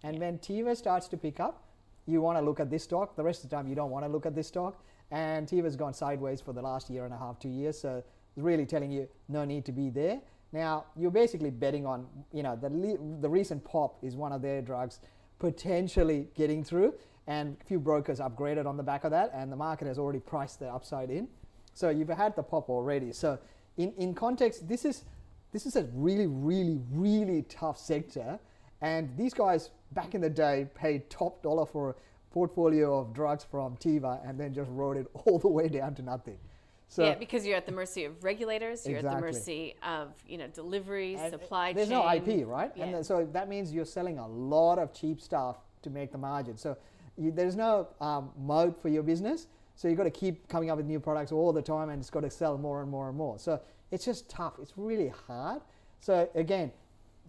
And when Teva starts to pick up, you want to look at this stock. The rest of the time, you don't want to look at this stock. And Teva's gone sideways for the last year and a half, two years. So really telling you no need to be there. Now you're basically betting on, you know, the the recent pop is one of their drugs potentially getting through, and a few brokers upgraded on the back of that, and the market has already priced the upside in. So you've had the pop already. So in, in context, this is this is a really, really, really tough sector, and these guys back in the day paid top dollar for portfolio of drugs from Teva and then just wrote it all the way down to nothing. So yeah, because you're at the mercy of regulators, you're exactly. at the mercy of you know delivery, and supply there's chain. There's no IP, right? Yeah. And so that means you're selling a lot of cheap stuff to make the margin. So you, there's no um, mode for your business. So you've got to keep coming up with new products all the time, and it's got to sell more and more and more. So it's just tough. It's really hard. So again,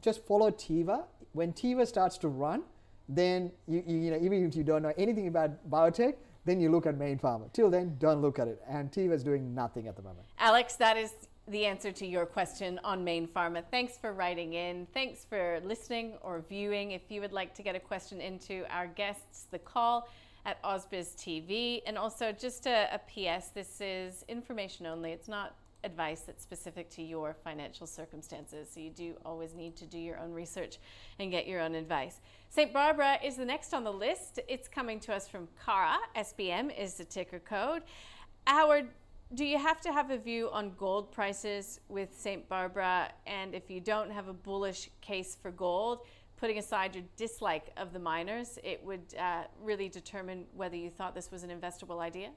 just follow Teva. When Teva starts to run, then you, you, you know even if you don't know anything about biotech, then you look at Mayne Pharma. Till then, don't look at it. And Teva is doing nothing at the moment. Alex, that is the answer to your question on Mayne Pharma. Thanks for writing in. Thanks for listening or viewing. If you would like to get a question into our guests, the call at Ausbiz TV. And also, just a, a PS this is information only. It's not advice that's specific to your financial circumstances. So you do always need to do your own research and get your own advice. St. Barbara is the next on the list. It's coming to us from Cara. SBM is the ticker code. Howard, do you have to have a view on gold prices with St. Barbara? And if you don't have a bullish case for gold, putting aside your dislike of the miners, it would uh, really determine whether you thought this was an investable idea?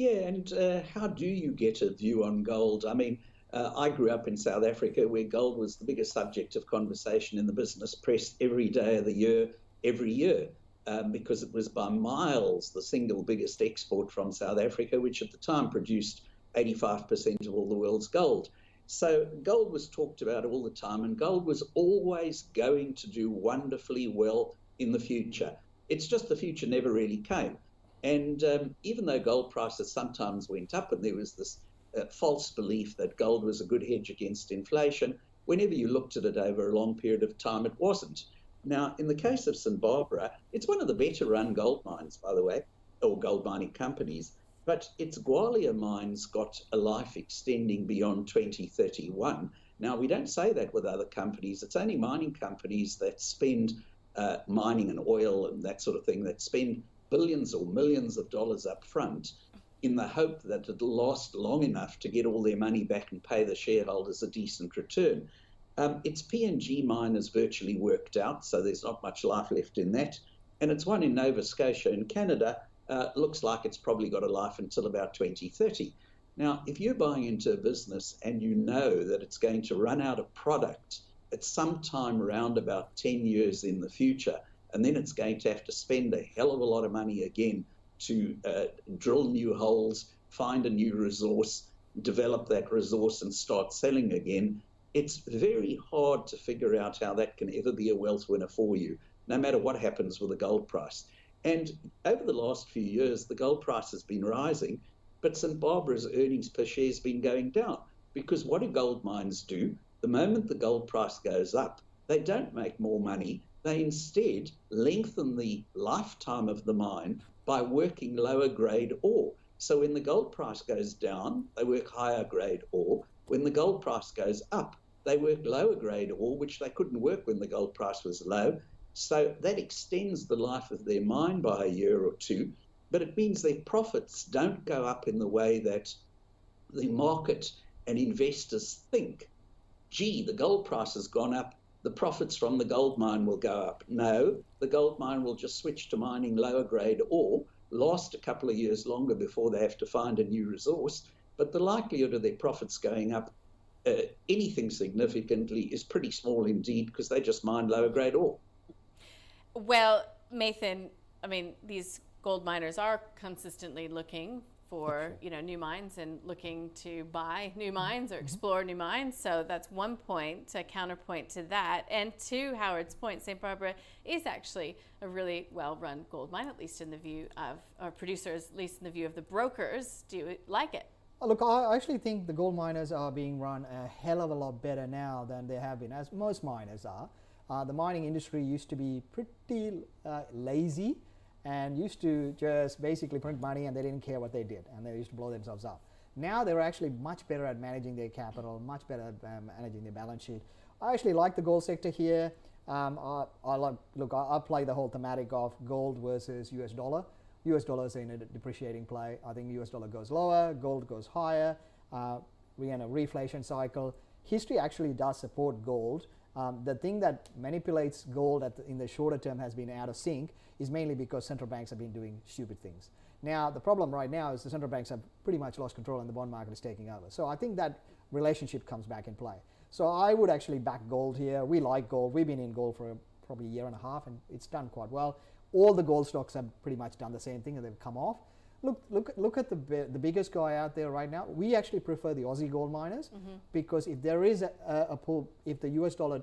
Yeah, and uh, how do you get a view on gold? I mean, uh, I grew up in South Africa where gold was the biggest subject of conversation in the business press every day of the year, every year, um, because it was by miles the single biggest export from South Africa, which at the time produced 85% of all the world's gold. So gold was talked about all the time, and gold was always going to do wonderfully well in the future. It's just the future never really came. And um, even though gold prices sometimes went up and there was this uh, false belief that gold was a good hedge against inflation, whenever you looked at it over a long period of time, it wasn't. Now, in the case of St. Barbara, it's one of the better run gold mines, by the way, or gold mining companies, but its Gwalia mines got a life extending beyond 2031. Now, we don't say that with other companies. It's only mining companies that spend uh, mining and oil and that sort of thing that spend billions or millions of dollars up front in the hope that it'll last long enough to get all their money back and pay the shareholders a decent return. Um, its PNG mine is virtually worked out, so there's not much life left in that. And it's one in Nova Scotia in Canada. Uh, looks like it's probably got a life until about 2030. Now, if you're buying into a business and you know that it's going to run out of product at some time around about 10 years in the future, and then it's going to have to spend a hell of a lot of money again to uh, drill new holes, find a new resource, develop that resource, and start selling again. It's very hard to figure out how that can ever be a wealth winner for you, no matter what happens with the gold price. And over the last few years, the gold price has been rising, but St. Barbara's earnings per share has been going down. Because what do gold mines do? The moment the gold price goes up, they don't make more money. They instead lengthen the lifetime of the mine by working lower grade ore. So when the gold price goes down, they work higher grade ore. When the gold price goes up, they work lower grade ore, which they couldn't work when the gold price was low. So that extends the life of their mine by a year or two, but it means their profits don't go up in the way that the market and investors think. Gee, the gold price has gone up the profits from the gold mine will go up. No, the gold mine will just switch to mining lower grade ore, last a couple of years longer before they have to find a new resource, but the likelihood of their profits going up uh, anything significantly is pretty small indeed because they just mine lower grade ore. Well, Mathan, I mean, these gold miners are consistently looking for you know new mines and looking to buy new mines or mm-hmm. explore new mines. So that's one point, a counterpoint to that. And to Howard's point, St. Barbara is actually a really well-run gold mine, at least in the view of our producers, at least in the view of the brokers. Do you like it? Oh, look, I actually think the gold miners are being run a hell of a lot better now than they have been, as most miners are. Uh, the mining industry used to be pretty uh, lazy and used to just basically print money and they didn't care what they did and they used to blow themselves up. Now they're actually much better at managing their capital, much better at um, managing their balance sheet. I actually like the gold sector here. Um, I, I like, look, I, I, play the whole thematic of gold versus US dollar. US dollar is in a depreciating play. I think US dollar goes lower, gold goes higher. Uh, we're in a reflation cycle. History actually does support gold Um, the thing that manipulates gold the, in the shorter term has been out of sync is mainly because central banks have been doing stupid things. Now, the problem right now is the central banks have pretty much lost control and the bond market is taking over. So I think that relationship comes back in play. So I would actually back gold here. We like gold. We've been in gold for probably a year and a half and it's done quite well. All the gold stocks have pretty much done the same thing and they've come off. Look, look, look at the, the biggest guy out there right now. We actually prefer the Aussie gold miners mm-hmm. because if there is a, a, pull, if the US dollar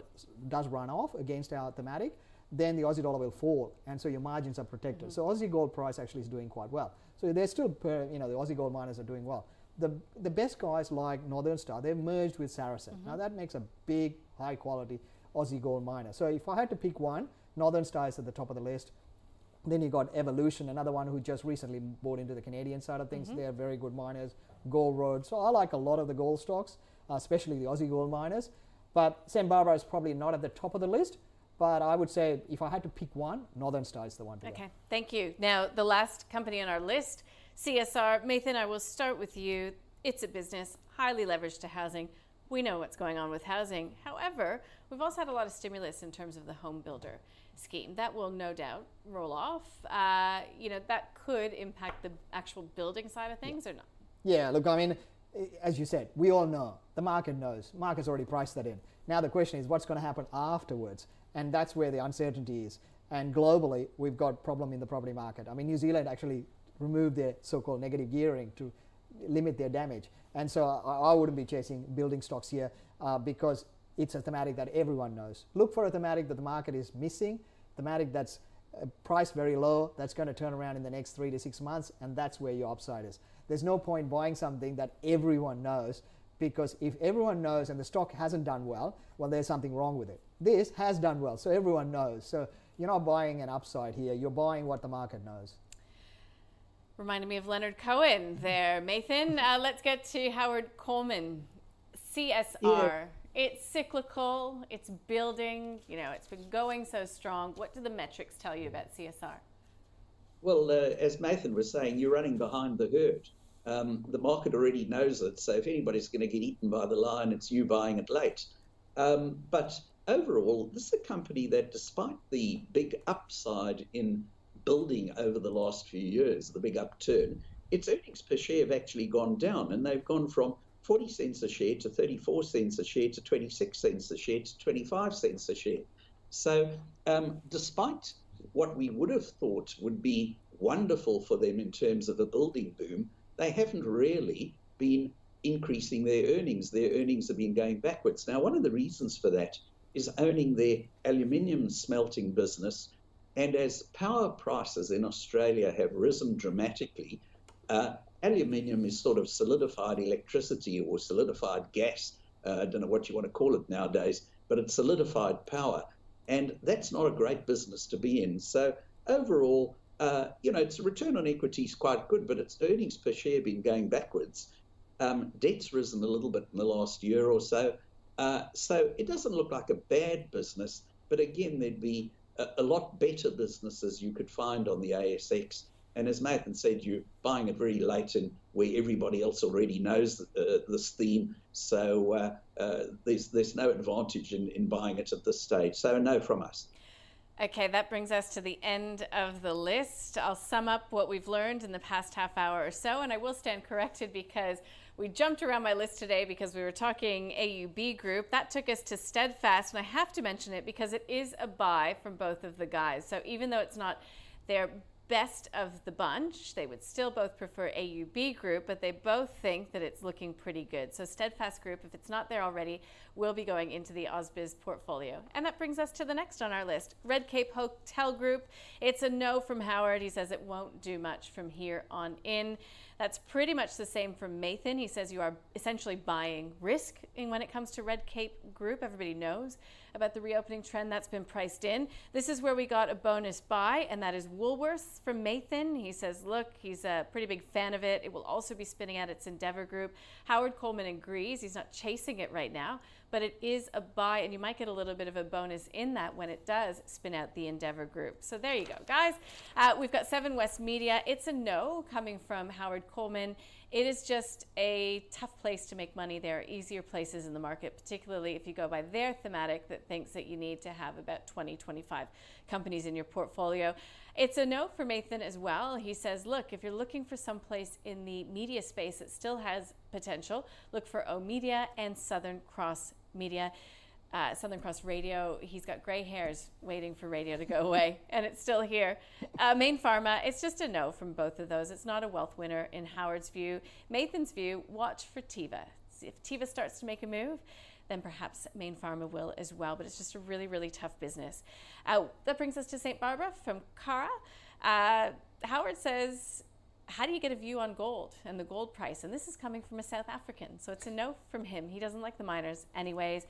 does run off against our thematic, then the Aussie dollar will fall, and so your margins are protected. Mm-hmm. So Aussie gold price actually is doing quite well. So they're still, per, you know, the Aussie gold miners are doing well. The, the best guys like Northern Star, they've merged with Saracen. Mm-hmm. Now that makes a big, high quality Aussie gold miner. So if I had to pick one, Northern Star is at the top of the list. Then you got Evolution, another one who just recently bought into the Canadian side of things. Mm-hmm. They're very good miners. Gold Road. So I like a lot of the gold stocks, uh, especially the Aussie gold miners. But St Barbara is probably not at the top of the list. But I would say if I had to pick one, Northern Star is the one to Okay, go. thank you. Now, the last company on our list, CSR. Mathan, I will start with you. It's a business, highly leveraged to housing. We know what's going on with housing. However, we've also had a lot of stimulus in terms of the home builder scheme. That will no doubt roll off. Uh, you know, that could impact the actual building side of things yeah. or not? Yeah, look, I mean, as you said, we all know. The market knows. Market's already priced that in. Now the question is what's going to happen afterwards? And that's where the uncertainty is. And globally, we've got problem in the property market. I mean, New Zealand actually removed their so-called negative gearing to limit their damage. And so I, I wouldn't be chasing building stocks here uh, because it's a thematic that everyone knows. Look for a thematic that the market is missing, thematic that's uh, priced very low, that's going to turn around in the next three to six months, and that's where your upside is. There's no point buying something that everyone knows because if everyone knows and the stock hasn't done well, well, there's something wrong with it. This has done well, so everyone knows. So you're not buying an upside here, you're buying what the market knows. Reminded me of Leonard Cohen there. Mathan. uh, let's get to Howard Coleman. CSR. Yeah. It's cyclical, it's building, you know, it's been going so strong. What do the metrics tell you about CSR? Well, uh, as Mathan was saying, you're running behind the herd. Um, the market already knows it. So if anybody's going to get eaten by the lion, it's you buying it late. Um, but overall, this is a company that, despite the big upside in building over the last few years, the big upturn, its earnings per share have actually gone down, and they've gone from 40 cents a share to 34 cents a share to 26 cents a share to 25 cents a share. So, um, despite what we would have thought would be wonderful for them in terms of a building boom, they haven't really been increasing their earnings. Their earnings have been going backwards. Now, one of the reasons for that is owning their aluminium smelting business. And as power prices in Australia have risen dramatically, uh, aluminium is sort of solidified electricity or solidified gas. Uh, I don't know what you want to call it nowadays, but it's solidified power. And that's not a great business to be in. So, overall, uh, you know, its return on equity is quite good, but its earnings per share been going backwards. Um, debt's risen a little bit in the last year or so. Uh, so it doesn't look like a bad business, but again, there'd be a, a, lot better businesses you could find on the ASX. And as Mathan said, you're buying it very late and where everybody else already knows uh, this theme. So uh, uh, there's there's no advantage in, in buying it at this stage. So no from us. Okay, that brings us to the end of the list. I'll sum up what we've learned in the past half hour or so, and I will stand corrected because we jumped around my list today because we were talking AUB Group. That took us to Steadfast, and I have to mention it because it is a buy from both of the guys. So even though it's not their best of the bunch. They would still both prefer AUB Group, but they both think that it's looking pretty good. So Steadfast Group, if it's not there already, will be going into the AusBiz portfolio. And that brings us to the next on our list, Red Cape Hotel Group. It's a no from Howard. He says it won't do much from here on in. That's pretty much the same from Mathan. He says you are essentially buying risk when it comes to Red Cape Group. Everybody knows about the reopening trend that's been priced in. This is where we got a bonus buy, and that is Woolworths from Mathan. He says, look, he's a pretty big fan of it. It will also be spinning out its Endeavour Group. Howard Coleman agrees. He's not chasing it right now, but it is a buy, and you might get a little bit of a bonus in that when it does spin out the Endeavour Group. So there you go, guys. Uh, we've got Seven West Media. It's a no coming from Howard Coleman. It is just a tough place to make money. There are easier places in the market, particularly if you go by their thematic that thinks that you need to have about 20, 25 companies in your portfolio. It's a no for Mathan as well. He says, look, if you're looking for some place in the media space that still has potential, look for oOh!media and Southern Cross Media uh, Southern Cross Radio. He's got gray hairs waiting for radio to go away, and it's still here. Uh, Mayne Pharma, it's just a no from both of those. It's not a wealth winner in Howard's view. Mathan's view, watch for Teva. If Teva starts to make a move, then perhaps Mayne Pharma will as well. But it's just a really, really tough business. Uh, that brings us to St. Barbara from Cara. Uh, Howard says, how do you get a view on gold and the gold price? And this is coming from a South African. So it's a no from him. He doesn't like the miners, anyways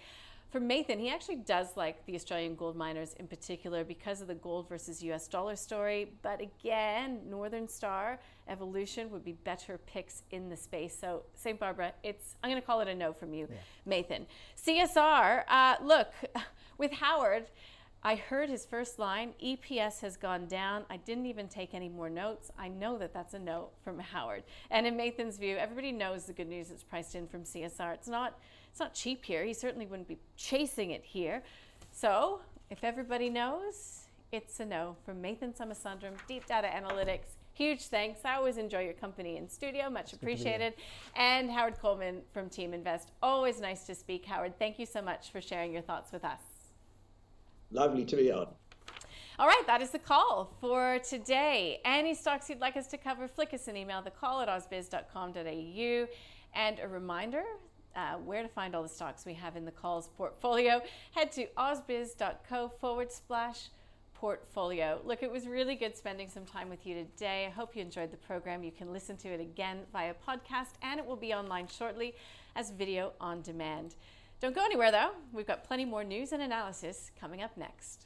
for Mathan, he actually does like the Australian gold miners in particular because of the gold versus US dollar story. But again, Northern Star, Evolution would be better picks in the space. So, St. Barbara, it's I'm going to call it a no from you, yeah. Mathan. CSR, uh, look, with Howard, I heard his first line EPS has gone down. I didn't even take any more notes. I know that that's a no from Howard. And in Mathan's view, everybody knows the good news that's priced in from CSR. It's not it's not cheap here. He certainly wouldn't be chasing it here. So, if everybody knows, it's a no from Mathan Somasundaram, Deep Data Analytics. Huge thanks. I always enjoy your company in studio. Much appreciated. And Howard Coleman from TeamInvest. Always nice to speak, Howard. Thank you so much for sharing your thoughts with us. Lovely to be on. All right, that is the call for today. Any stocks you'd like us to cover, flick us an email, the call at ausbiz.com.au. And a reminder uh, where to find all the stocks we have in the calls portfolio, head to ausbiz.co forward slash portfolio. Look, it was really good spending some time with you today. I hope you enjoyed the program. You can listen to it again via podcast, and it will be online shortly as video on demand. Don't go anywhere though. We've got plenty more news and analysis coming up next.